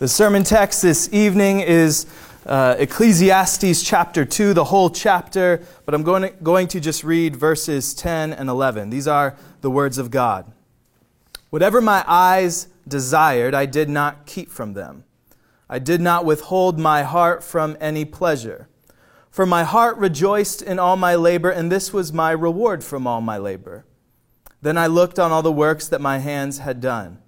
The sermon text this evening is uh, Ecclesiastes chapter 2, the whole chapter, but I'm going to, going to just read verses 10 and 11. These are the words of God. Whatever my eyes desired, I did not keep from them. I did not withhold my heart from any pleasure. For my heart rejoiced in all my labor, and this was my reward from all my labor. Then I looked on all the works that my hands had done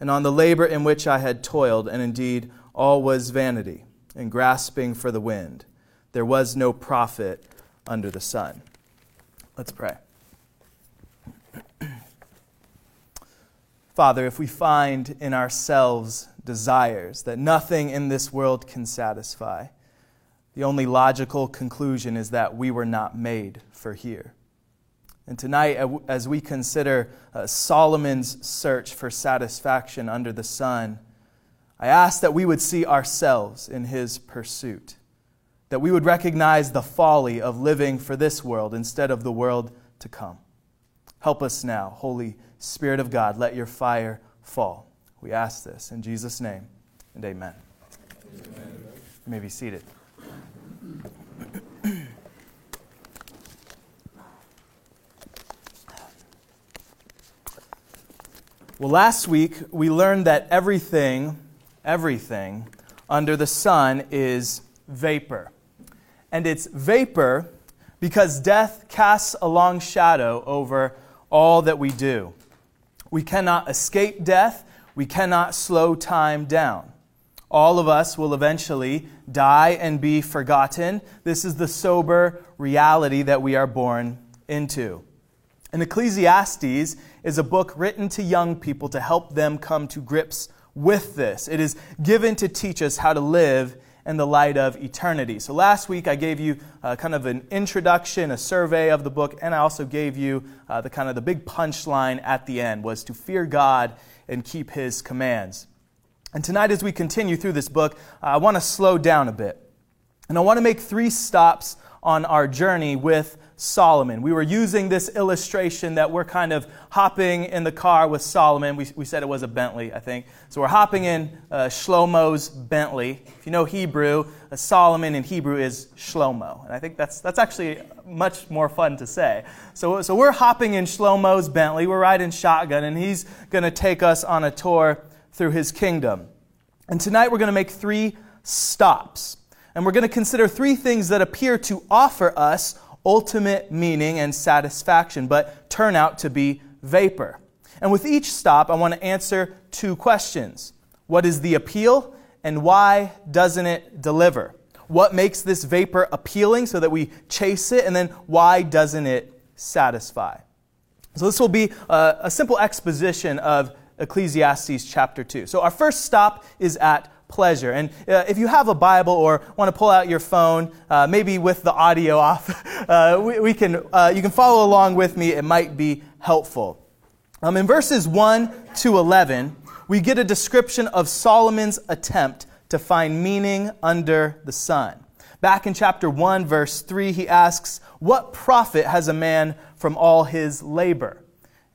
and on the labor in which I had toiled, and indeed all was vanity and grasping for the wind. There was no profit under the sun. Let's pray. Father, if we find in ourselves desires that nothing in this world can satisfy, the only logical conclusion is that we were not made for here. And tonight, as we consider uh, Solomon's search for satisfaction under the sun, I ask that we would see ourselves in his pursuit, that we would recognize the folly of living for this world instead of the world to come. Help us now, Holy Spirit of God, let your fire fall. We ask this in Jesus' name, and amen. amen. You may be seated. Well, last week we learned that everything, everything under the sun is vapor. And it's vapor because death casts a long shadow over all that we do. We cannot escape death, we cannot slow time down. All of us will eventually die and be forgotten. This is the sober reality that we are born into. And Ecclesiastes is a book written to young people to help them come to grips with this. It is given to teach us how to live in the light of eternity. So last week I gave you uh, kind of an introduction, a survey of the book, and I also gave you uh, the kind of the big punchline at the end was to fear God and keep his commands. And tonight as we continue through this book, uh, I want to slow down a bit. And I want to make three stops on our journey with Solomon. We were using this illustration that we're kind of hopping in the car with Solomon. We, we said it was a Bentley, I think. So we're hopping in uh, Shlomo's Bentley. If you know Hebrew, uh, Solomon in Hebrew is Shlomo. And I think that's, that's actually much more fun to say. So, so we're hopping in Shlomo's Bentley. We're riding shotgun, and he's going to take us on a tour through his kingdom. And tonight we're going to make three stops. And we're going to consider three things that appear to offer us ultimate meaning and satisfaction, but turn out to be vapor. And with each stop, I want to answer two questions What is the appeal, and why doesn't it deliver? What makes this vapor appealing so that we chase it, and then why doesn't it satisfy? So, this will be a, a simple exposition of Ecclesiastes chapter 2. So, our first stop is at pleasure. And uh, if you have a Bible or want to pull out your phone, uh, maybe with the audio off, uh, we, we, can, uh, you can follow along with me. It might be helpful. Um, in verses 1 to 11, we get a description of Solomon's attempt to find meaning under the sun. Back in chapter 1, verse 3, he asks, What profit has a man from all his labor?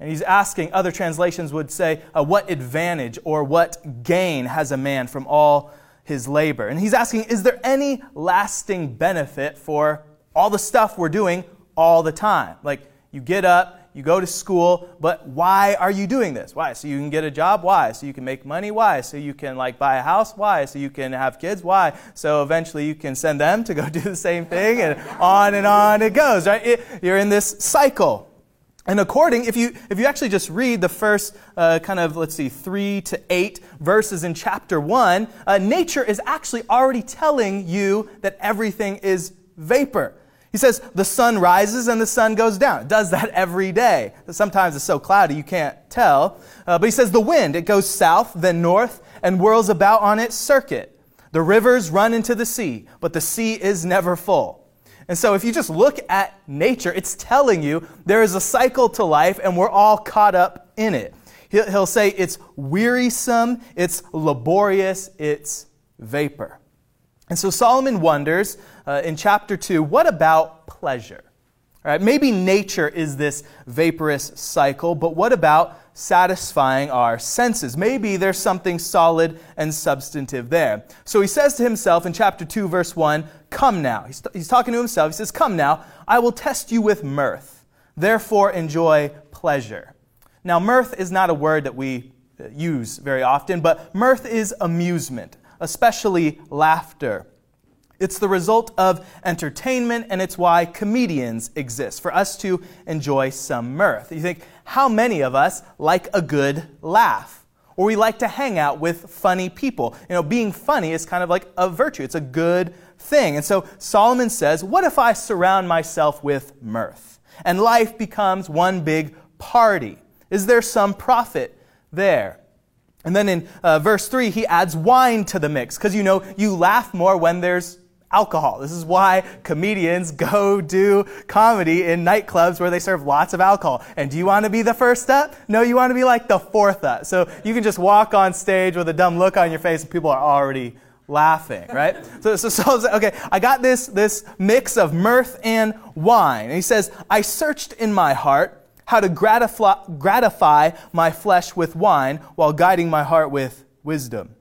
And he's asking, other translations would say, uh, what advantage or what gain has a man from all his labor? And he's asking, is there any lasting benefit for all the stuff we're doing all the time? Like, you get up, you go to school, but why are you doing this? Why? So you can get a job? Why? So you can make money? Why? So you can like buy a house? Why? So you can have kids? Why? So eventually you can send them to go do the same thing and on and on it goes, right? It, you're in this cycle. And according, if you, if you actually just read the first uh, kind of, let's see, three to eight verses in chapter one, uh, nature is actually already telling you that everything is vapor. He says the sun rises and the sun goes down. It does that every day. Sometimes it's so cloudy you can't tell. Uh, but he says the wind, it goes south, then north, and whirls about on its circuit. The rivers run into the sea, but the sea is never full. And so, if you just look at nature, it's telling you there is a cycle to life and we're all caught up in it. He'll say it's wearisome, it's laborious, it's vapor. And so, Solomon wonders uh, in chapter 2 what about pleasure? All right, maybe nature is this vaporous cycle, but what about satisfying our senses. Maybe there's something solid and substantive there. So he says to himself in chapter 2, verse 1, Come now. He's, he's talking to himself. He says, Come now, I will test you with mirth. Therefore, enjoy pleasure. Now, mirth is not a word that we uh, use very often, but mirth is amusement, especially laughter. It's the result of entertainment, and it's why comedians exist, for us to enjoy some mirth. You think, how many of us like a good laugh? Or we like to hang out with funny people. You know, being funny is kind of like a virtue, it's a good thing. And so Solomon says, What if I surround myself with mirth? And life becomes one big party. Is there some profit there? And then in uh, verse 3, he adds wine to the mix because you know you laugh more when there's alcohol. This is why comedians go do comedy in nightclubs where they serve lots of alcohol. And do you want to be the first up? No, you want to be like the fourth up. So you can just walk on stage with a dumb look on your face and people are already laughing, right? so, so, so, okay, I got this, this mix of mirth and wine. And he says, I searched in my heart how to gratify, gratify my flesh with wine while guiding my heart with wisdom.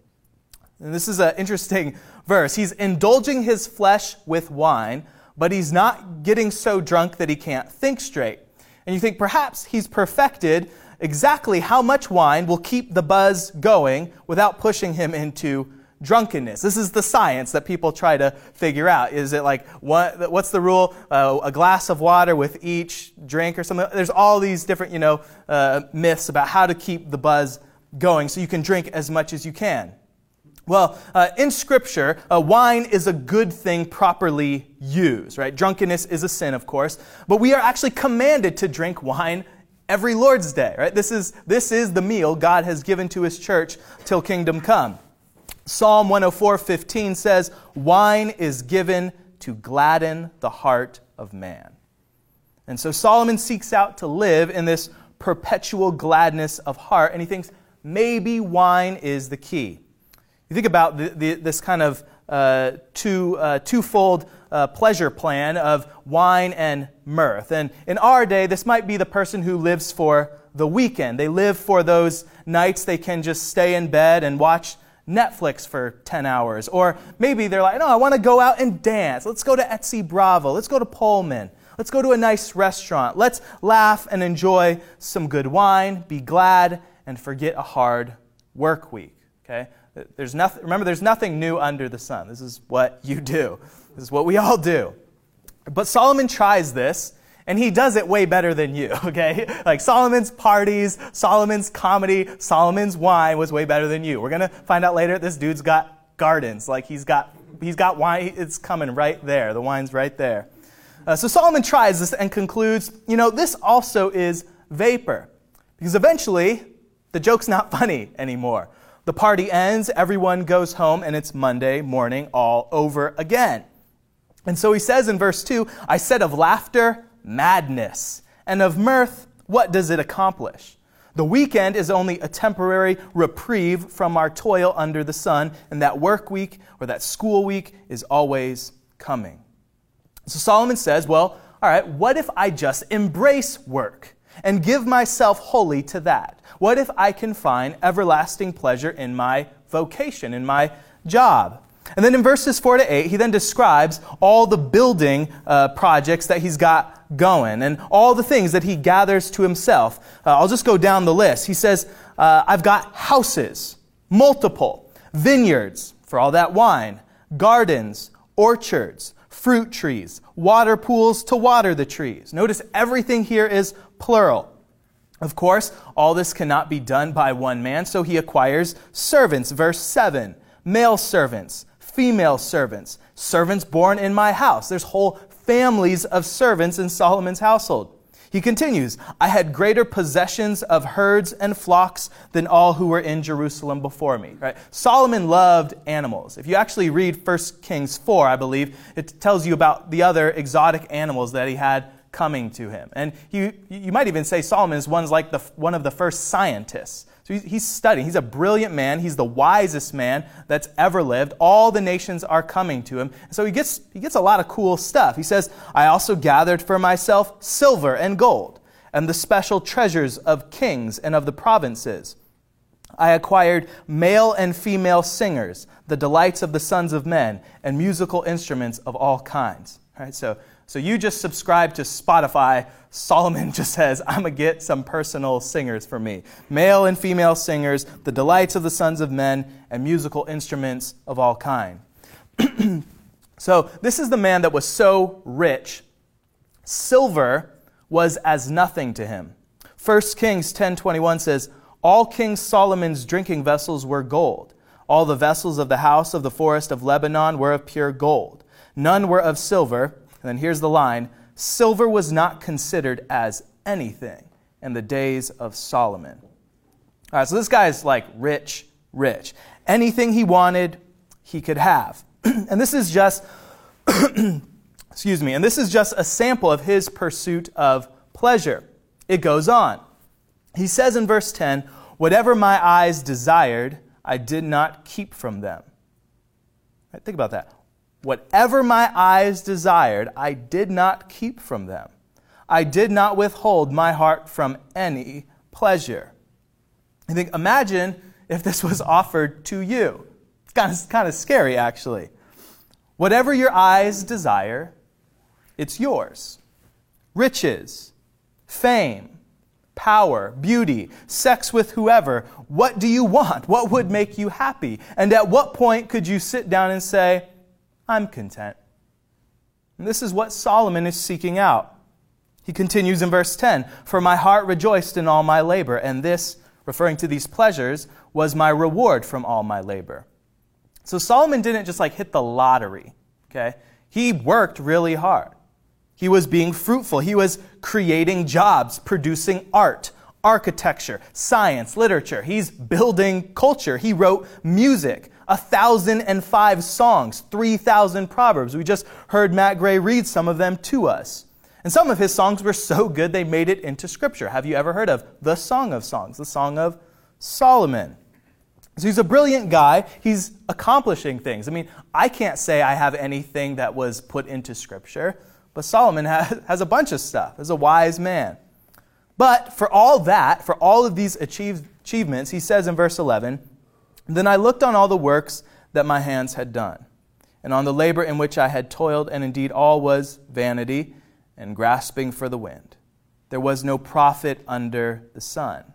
And this is an interesting verse. He's indulging his flesh with wine, but he's not getting so drunk that he can't think straight. And you think perhaps he's perfected exactly how much wine will keep the buzz going without pushing him into drunkenness. This is the science that people try to figure out. Is it like, what, what's the rule? Uh, a glass of water with each drink or something? There's all these different, you know, uh, myths about how to keep the buzz going so you can drink as much as you can. Well, uh, in Scripture, uh, wine is a good thing properly used, right? Drunkenness is a sin, of course, but we are actually commanded to drink wine every Lord's Day, right? This is, this is the meal God has given to His church till kingdom come. Psalm 104:15 says, "Wine is given to gladden the heart of man." And so Solomon seeks out to live in this perpetual gladness of heart, and he thinks maybe wine is the key. You think about the, the, this kind of uh, two, uh, twofold uh, pleasure plan of wine and mirth. And in our day, this might be the person who lives for the weekend. They live for those nights they can just stay in bed and watch Netflix for 10 hours. Or maybe they're like, no, I want to go out and dance. Let's go to Etsi Bravo. Let's go to Pullman. Let's go to a nice restaurant. Let's laugh and enjoy some good wine, be glad, and forget a hard work week. Okay? There's nothing, remember, there's nothing new under the sun. This is what you do, this is what we all do. But Solomon tries this, and he does it way better than you, okay? Like Solomon's parties, Solomon's comedy, Solomon's wine was way better than you. We're to find out later this dude's got gardens. Like he's got, he's got wine, it's coming right there. The wine's right there. Uh, so Solomon tries this and concludes, you know, this also is vapor. Because eventually, the joke's not funny anymore. The party ends, everyone goes home, and it's Monday morning all over again. And so he says in verse 2 I said of laughter, madness, and of mirth, what does it accomplish? The weekend is only a temporary reprieve from our toil under the sun, and that work week or that school week is always coming. So Solomon says, Well, all right, what if I just embrace work and give myself wholly to that? What if I can find everlasting pleasure in my vocation, in my job? And then in verses 4 to 8, he then describes all the building uh, projects that he's got going and all the things that he gathers to himself. Uh, I'll just go down the list. He says, uh, I've got houses, multiple, vineyards for all that wine, gardens, orchards, fruit trees, water pools to water the trees. Notice everything here is plural. Of course, all this cannot be done by one man, so he acquires servants. Verse 7 male servants, female servants, servants born in my house. There's whole families of servants in Solomon's household. He continues, I had greater possessions of herds and flocks than all who were in Jerusalem before me. Right? Solomon loved animals. If you actually read 1 Kings 4, I believe, it tells you about the other exotic animals that he had coming to him. And you, you might even say Solomon is one's like the, one of the first scientists. So he's studying. He's a brilliant man. He's the wisest man that's ever lived. All the nations are coming to him. So he gets, he gets a lot of cool stuff. He says, I also gathered for myself silver and gold, and the special treasures of kings and of the provinces. I acquired male and female singers, the delights of the sons of men, and musical instruments of all kinds. All right, so, so you just subscribe to Spotify. Solomon just says, I'm going to get some personal singers for me. Male and female singers, the delights of the sons of men, and musical instruments of all kind. so this is the man that was so rich. Silver was as nothing to him. 1 Kings 10:21 says, "All King Solomon's drinking vessels were gold. All the vessels of the house of the forest of Lebanon were of pure gold. None were of silver." And then here's the line, "Silver was not considered as anything in the days of Solomon." All right, so this guy's like rich, rich. Anything he wanted, he could have. and this is just Excuse me. And this is just a sample of his pursuit of pleasure. It goes on. He says in verse 10 Whatever my eyes desired, I did not keep from them. Right, think about that. Whatever my eyes desired, I did not keep from them. I did not withhold my heart from any pleasure. I think, imagine if this was offered to you. It's kind of, kind of scary, actually. Whatever your eyes desire, it's yours. Riches, fame, power, beauty, sex with whoever. What do you want? What would make you happy? And at what point could you sit down and say, I'm content? And this is what Solomon is seeking out. He continues in verse 10 For my heart rejoiced in all my labor, and this, referring to these pleasures, was my reward from all my labor. So Solomon didn't just like hit the lottery, okay? He worked really hard. He was being fruitful. He was creating jobs, producing art, architecture, science, literature. He's building culture. He wrote music, a thousand and five songs, 3,000 proverbs. We just heard Matt Gray read some of them to us. And some of his songs were so good they made it into scripture. Have you ever heard of the Song of Songs, the Song of Solomon? So he's a brilliant guy. He's accomplishing things. I mean, I can't say I have anything that was put into scripture. But Solomon has, a bunch of stuff, as a wise man. But for all that, for all of these achieve, achievements, he says in verse 11, Then I looked on all the works that my hands had done, and on the labor in which I had toiled, and indeed all was vanity and grasping for the wind. There was no profit under the sun.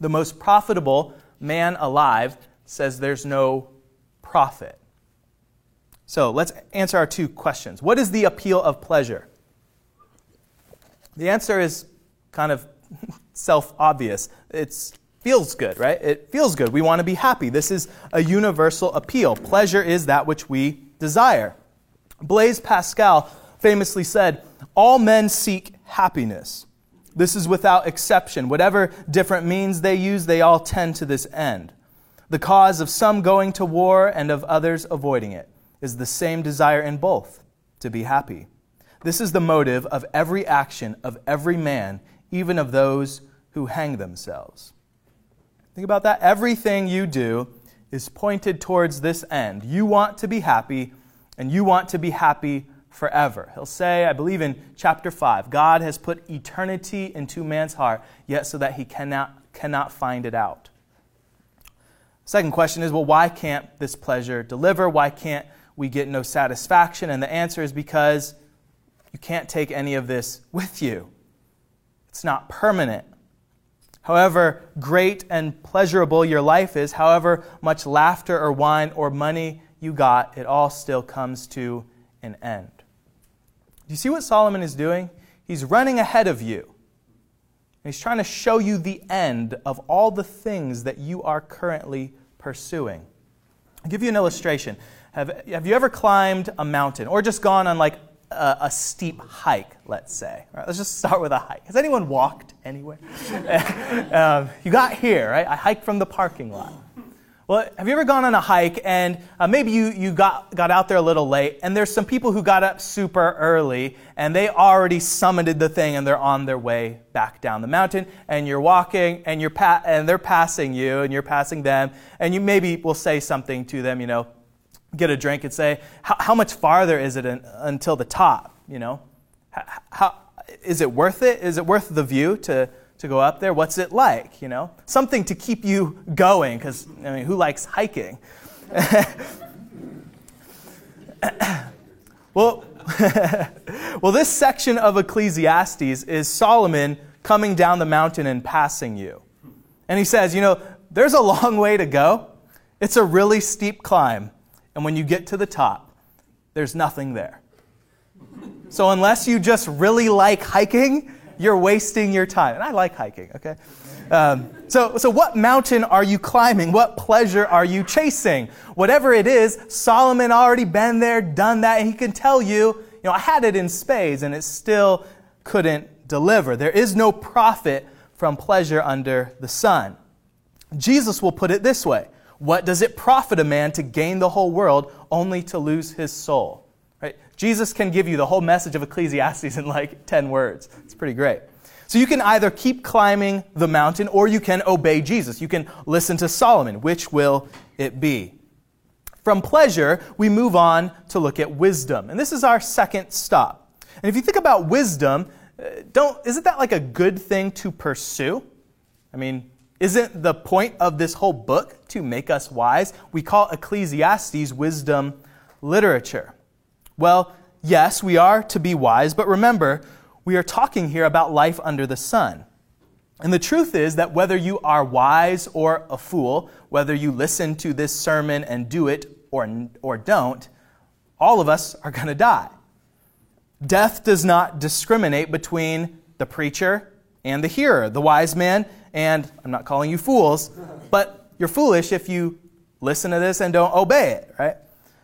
The most profitable man alive says there's no profit. So let's answer our two questions. What is the appeal of pleasure? The answer is kind of self obvious. It feels good, right? It feels good. We want to be happy. This is a universal appeal. Pleasure is that which we desire. Blaise Pascal famously said, All men seek happiness. This is without exception. Whatever different means they use, they all tend to this end. The cause of some going to war and of others avoiding it is the same desire in both to be happy. This is the motive of every action of every man, even of those who hang themselves. Think about that. Everything you do is pointed towards this end. You want to be happy, and you want to be happy forever. He'll say, I believe in chapter 5, God has put eternity into man's heart, yet so that he cannot, cannot find it out. Second question is, well, why can't this pleasure deliver? Why can't we get no satisfaction? And the answer is because you can't take any of this with you. It's not permanent. However great and pleasurable your life is, however much laughter or wine or money you got, it all still comes to an end. Do you see what Solomon is doing? He's running ahead of you. He's trying to show you the end of all the things that you are currently pursuing. I'll give you an illustration. Have, have you ever climbed a mountain or just gone on like a, a steep hike, let's say? Right, let's just start with a hike. Has anyone walked anywhere? um, you got here, right? I hiked from the parking lot. Well, have you ever gone on a hike and uh, maybe you, you got, got out there a little late and there's some people who got up super early and they already summited the thing and they're on their way back down the mountain and you're walking and, you're pa- and they're passing you and you're passing them and you maybe will say something to them, you know, get a drink and say, how, much farther is it in, until the top? You know, how, is it worth it? Is it worth the view to, to go up there? What's it like? You know, something to keep you going, because I mean, who likes hiking? well, well, this section of Ecclesiastes is Solomon coming down the mountain and passing you. And he says, you know, there's a long way to go. It's a really steep climb. And when you get to the top, there's nothing there. So unless you just really like hiking, you're wasting your time. And I like hiking, okay? Um, so, so, what mountain are you climbing? What pleasure are you chasing? Whatever it is, Solomon already been there, done that, and he can tell you, you know, I had it in spades and it still couldn't deliver. There is no profit from pleasure under the sun. Jesus will put it this way What does it profit a man to gain the whole world only to lose his soul? Right? Jesus can give you the whole message of Ecclesiastes in like 10 words. It's pretty great. So you can either keep climbing the mountain or you can obey Jesus. You can listen to Solomon. Which will it be? From pleasure, we move on to look at wisdom. And this is our second stop. And if you think about wisdom, uh, don't, isn't that like a good thing to pursue? I mean, isn't the point of this whole book to make us wise? We call Ecclesiastes wisdom literature. Well, yes, we are to be wise, but remember, we are talking here about life under the sun. And the truth is that whether you are wise or a fool, whether you listen to this sermon and do it or, or don't, all of us are going to die. Death does not discriminate between the preacher and the hearer, the wise man, and I'm not calling you fools, but you're foolish if you listen to this and don't obey it, right?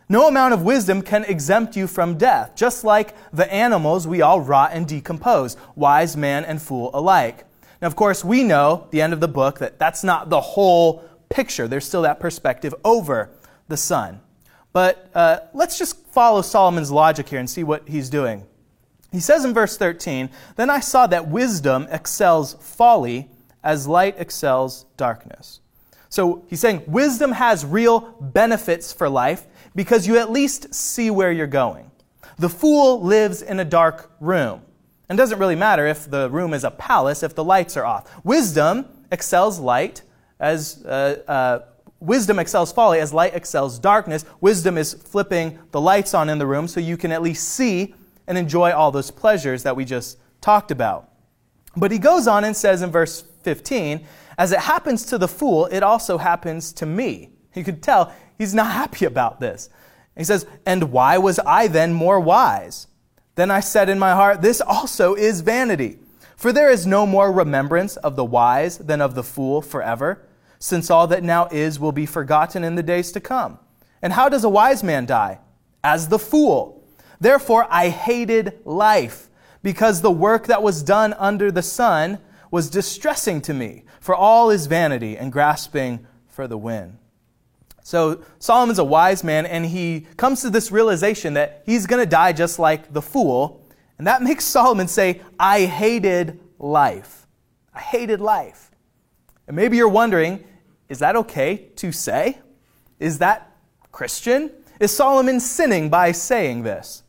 No amount of wisdom can exempt you from death. Just like the animals, we all rot and decompose, wise man and fool alike. Now, of course, we know, the end of the book, that that's not the whole picture. There's still that perspective over the sun. But uh, let's just follow Solomon's logic here and see what he's doing. He says in verse 13, Then I saw that wisdom excels folly as light excels darkness. So he's saying wisdom has real benefits for life because you at least see where you're going. The fool lives in a dark room. And doesn't really matter if the room is a palace if the lights are off. Wisdom excels light as uh, uh, wisdom excels folly as light excels darkness. Wisdom is flipping the lights on in the room so you can at least see and enjoy all those pleasures that we just talked about. But he goes on and says in verse 15, as it happens to the fool, it also happens to me. You could tell He's not happy about this. He says, And why was I then more wise? Then I said in my heart, This also is vanity. For there is no more remembrance of the wise than of the fool forever, since all that now is will be forgotten in the days to come. And how does a wise man die? As the fool. Therefore I hated life, because the work that was done under the sun was distressing to me, for all is vanity and grasping for the wind. So Solomon's a wise man, and he comes to this realization that he's going to die just like the fool. And that makes Solomon say, I hated life. I hated life. And maybe you're wondering, is that okay to say? Is that Christian? Is Solomon sinning by saying this?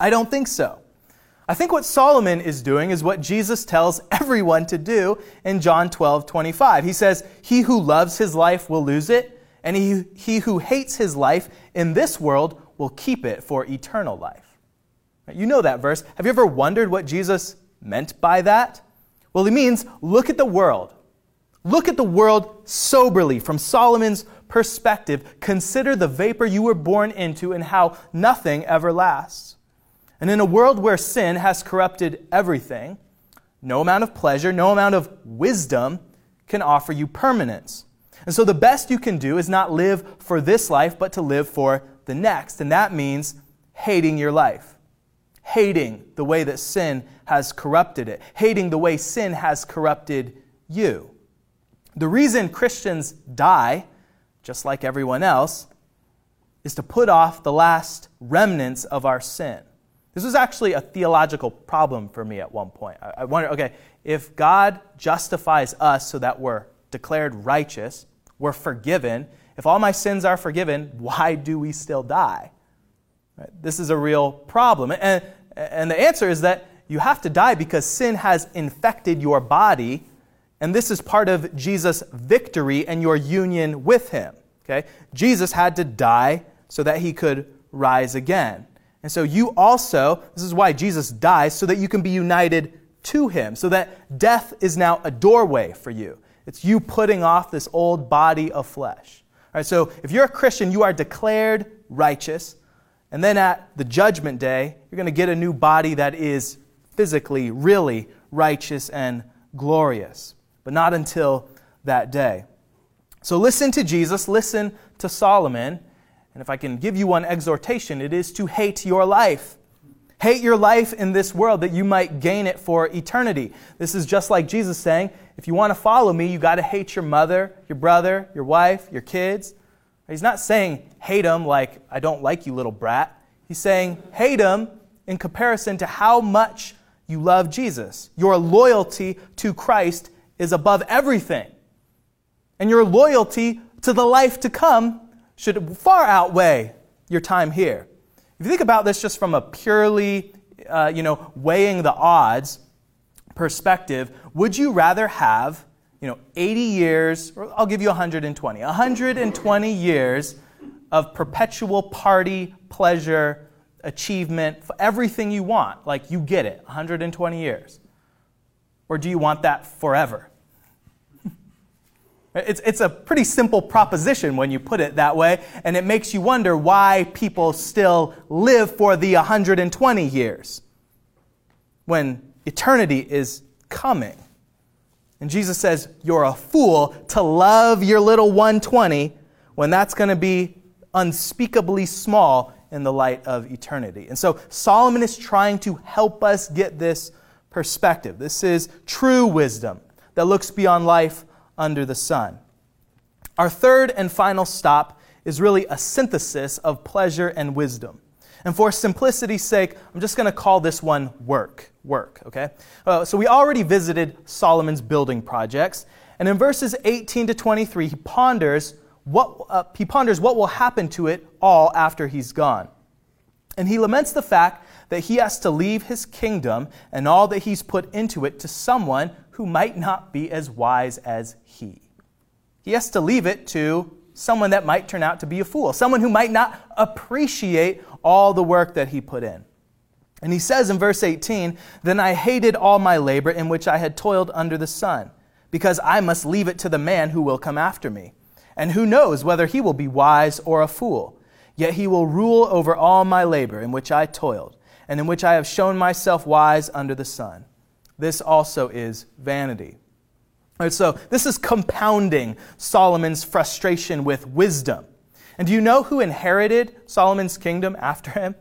I don't think so. I think what Solomon is doing is what Jesus tells everyone to do in John 12, 25. He says, He who loves his life will lose it and he, he who hates his life in this world will keep it for eternal life. You know that verse. Have you ever wondered what Jesus meant by that? Well, he means look at the world. Look at the world soberly from Solomon's perspective. Consider the vapor you were born into and how nothing ever lasts. And in a world where sin has corrupted everything, no amount of pleasure, no amount of wisdom can offer you permanence. And so the best you can do is not live for this life, but to live for the next. And that means hating your life, hating the way that sin has corrupted it, hating the way sin has corrupted you. The reason Christians die, just like everyone else, is to put off the last remnants of our sin. This was actually a theological problem for me at one point. I wonder okay, if God justifies us so that we're declared righteous, we're forgiven. If all my sins are forgiven, why do we still die? Right? This is a real problem. And, and the answer is that you have to die because sin has infected your body, and this is part of Jesus' victory and your union with him. Okay? Jesus had to die so that he could rise again. And so you also, this is why Jesus dies, so that you can be united to him, so that death is now a doorway for you. It's you putting off this old body of flesh. All right, so if you're a Christian, you are declared righteous. And then at the judgment day, you're going to get a new body that is physically, really righteous and glorious. But not until that day. So listen to Jesus, listen to Solomon. And if I can give you one exhortation, it is to hate your life. Hate your life in this world that you might gain it for eternity. This is just like Jesus saying, if you want to follow me, you got to hate your mother, your brother, your wife, your kids. He's not saying hate them like, I don't like you, little brat. He's saying hate them in comparison to how much you love Jesus. Your loyalty to Christ is above everything. And your loyalty to the life to come should far outweigh your time here. If you think about this just from a purely, uh, you know, weighing the odds perspective, would you rather have, you know, 80 years, or I'll give you 120, 120 years of perpetual party, pleasure, achievement, everything you want, like you get it, 120 years? Or do you want that forever? It's, it's a pretty simple proposition when you put it that way, and it makes you wonder why people still live for the 120 years when eternity is coming. And Jesus says, You're a fool to love your little 120 when that's going to be unspeakably small in the light of eternity. And so Solomon is trying to help us get this perspective. This is true wisdom that looks beyond life under the sun. Our third and final stop is really a synthesis of pleasure and wisdom. And for simplicity's sake, I'm just going to call this one work. Work, okay? Uh, so we already visited Solomon's building projects, and in verses 18 to 23, he ponders what, uh, he ponders what will happen to it all after he's gone. And he laments the fact that he has to leave his kingdom and all that he's put into it to someone who might not be as wise as he. He has to leave it to someone that might turn out to be a fool, someone who might not appreciate all the work that he put in. And he says in verse 18, Then I hated all my labor in which I had toiled under the sun, because I must leave it to the man who will come after me. And who knows whether he will be wise or a fool? Yet he will rule over all my labor in which I toiled, and in which I have shown myself wise under the sun. This also is vanity. So this is compounding Solomon's frustration with wisdom. And do you know who inherited Solomon's kingdom after him?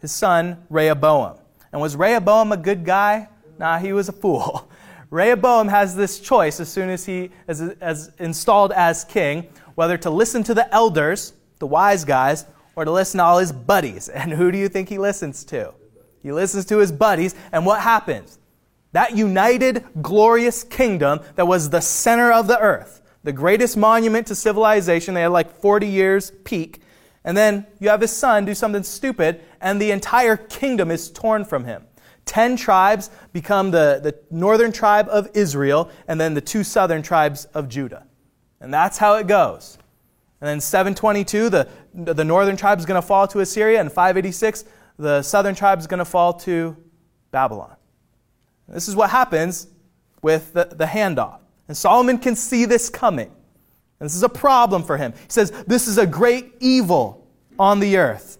His son, Rehoboam. And was Rehoboam a good guy? Nah, he was a fool. Rehoboam has this choice as soon as he is as installed as king, whether to listen to the elders, the wise guys, or to listen to all his buddies. And who do you think he listens to? He listens to his buddies, and what happens? That united, glorious kingdom that was the center of the earth, the greatest monument to civilization, they had like 40 years peak, and then you have his son do something stupid, and the entire kingdom is torn from him. Ten tribes become the, the northern tribe of Israel, and then the two southern tribes of Judah. And that's how it goes. And then 722, the, the northern tribe is going to fall to Assyria, and 586, the southern tribe is going to fall to Babylon. This is what happens with the, the handoff. And Solomon can see this coming. And this is a problem for him. He says, This is a great evil on the earth,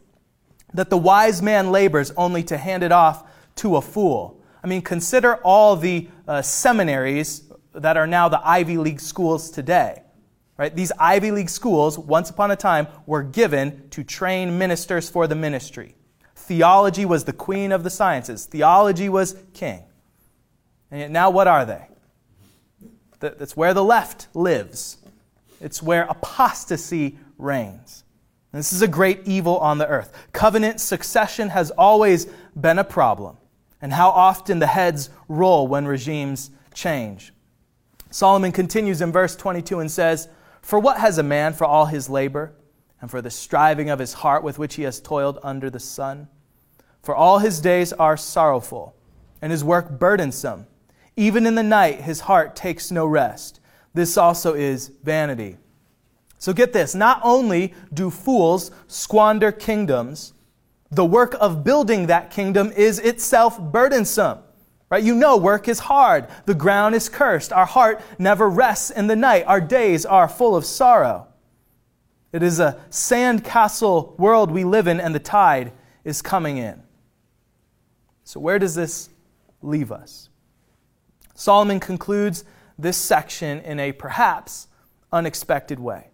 that the wise man labors only to hand it off to a fool. I mean, consider all the uh, seminaries that are now the Ivy League schools today. Right? These Ivy League schools, once upon a time, were given to train ministers for the ministry. Theology was the queen of the sciences, theology was king. And yet, now what are they? That's where the left lives, it's where apostasy reigns. And this is a great evil on the earth. Covenant succession has always been a problem, and how often the heads roll when regimes change. Solomon continues in verse 22 and says, For what has a man for all his labor, and for the striving of his heart with which he has toiled under the sun? For all his days are sorrowful, and his work burdensome. Even in the night, his heart takes no rest. This also is vanity. So get this not only do fools squander kingdoms, the work of building that kingdom is itself burdensome. Right? You know, work is hard. The ground is cursed. Our heart never rests in the night. Our days are full of sorrow. It is a sandcastle world we live in, and the tide is coming in. So, where does this leave us? Solomon concludes this section in a perhaps unexpected way.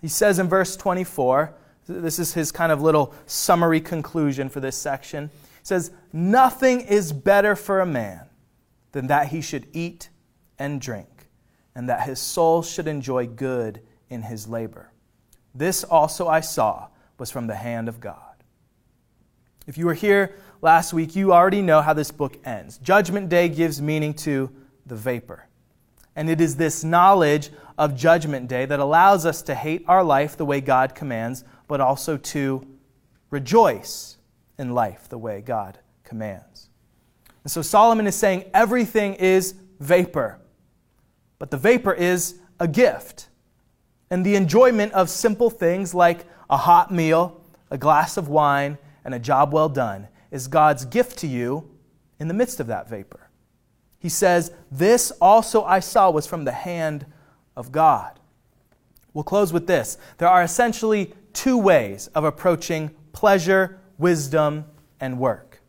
He says in verse 24, this is his kind of little summary conclusion for this section. He says, Nothing is better for a man than that he should eat and drink, and that his soul should enjoy good in his labor. This also I saw was from the hand of God. If you were here last week, you already know how this book ends. Judgment Day gives meaning to the vapor. And it is this knowledge of Judgment Day that allows us to hate our life the way God commands, but also to rejoice in life the way God commands. And so Solomon is saying everything is vapor, but the vapor is a gift. And the enjoyment of simple things like a hot meal, a glass of wine, and a job well done is God's gift to you in the midst of that vapor. He says, This also I saw was from the hand of God. We'll close with this. There are essentially two ways of approaching pleasure, wisdom, and work.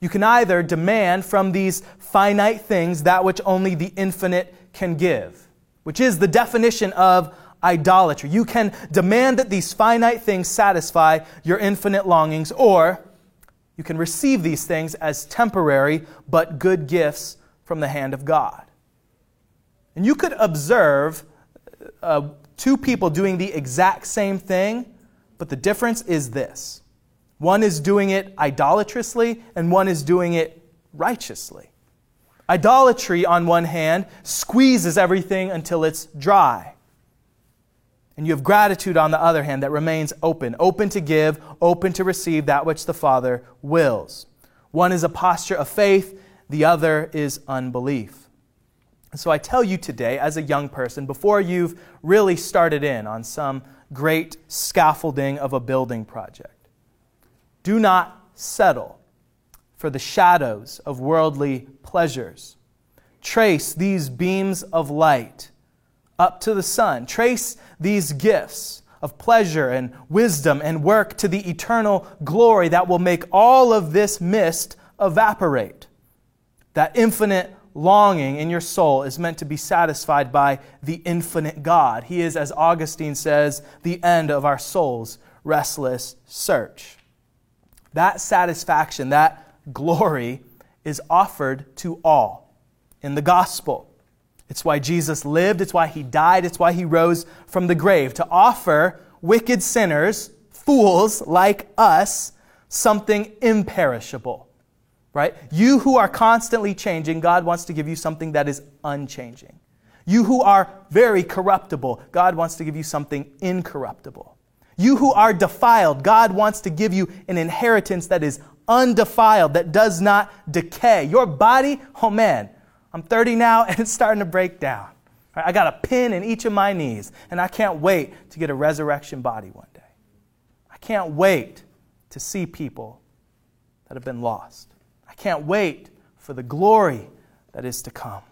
You can either demand from these finite things that which only the infinite can give, which is the definition of idolatry. You can demand that these finite things satisfy your infinite longings, or you can receive these things as temporary but good gifts from the hand of God. And you could observe uh, two people doing the exact same thing, but the difference is this one is doing it idolatrously, and one is doing it righteously. Idolatry, on one hand, squeezes everything until it's dry. And you have gratitude, on the other hand, that remains open, open to give, open to receive that which the Father wills. One is a posture of faith, the other is unbelief. So I tell you today, as a young person, before you've really started in on some great scaffolding of a building project, do not settle for the shadows of worldly pleasures. Trace these beams of light up to the sun. Trace these gifts of pleasure and wisdom and work to the eternal glory that will make all of this mist evaporate. That infinite longing in your soul is meant to be satisfied by the infinite God. He is, as Augustine says, the end of our soul's restless search. That satisfaction, that glory, is offered to all in the gospel. It's why Jesus lived, it's why he died, it's why he rose from the grave to offer wicked sinners, fools like us, something imperishable. Right? You who are constantly changing, God wants to give you something that is unchanging. You who are very corruptible, God wants to give you something incorruptible. You who are defiled, God wants to give you an inheritance that is undefiled, that does not decay. Your body, oh man, I'm 30 now and it's starting to break down. I got a pin in each of my knees, and I can't wait to get a resurrection body one day. I can't wait to see people that have been lost. I can't wait for the glory that is to come.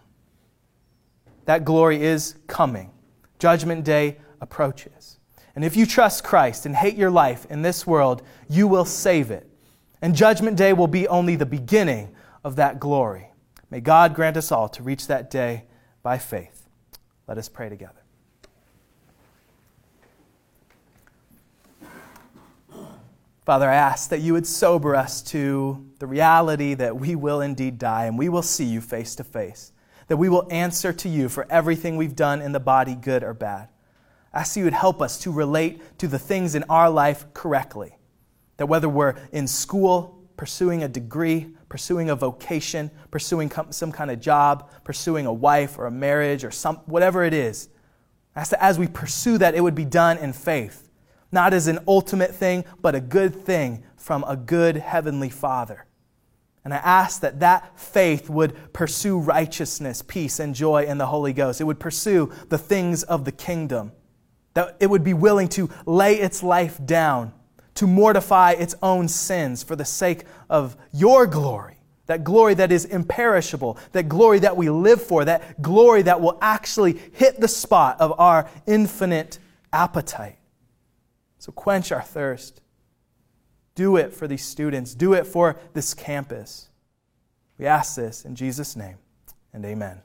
That glory is coming. Judgment day approaches. And if you trust Christ and hate your life in this world, you will save it. And Judgment Day will be only the beginning of that glory. May God grant us all to reach that day by faith. Let us pray together. Father, I ask that you would sober us to the reality that we will indeed die and we will see you face to face, that we will answer to you for everything we've done in the body, good or bad. I ask you would help us to relate to the things in our life correctly, that whether we're in school, pursuing a degree, pursuing a vocation, pursuing some kind of job, pursuing a wife or a marriage or some, whatever it is. As, to, as we pursue that, it would be done in faith, not as an ultimate thing, but a good thing from a good heavenly Father. And I ask that that faith would pursue righteousness, peace, and joy in the Holy Ghost. It would pursue the things of the kingdom. That it would be willing to lay its life down, to mortify its own sins for the sake of your glory. That glory that is imperishable, that glory that we live for, that glory that will actually hit the spot of our infinite appetite. So quench our thirst. Do it for these students, do it for this campus. We ask this in Jesus' name, and amen.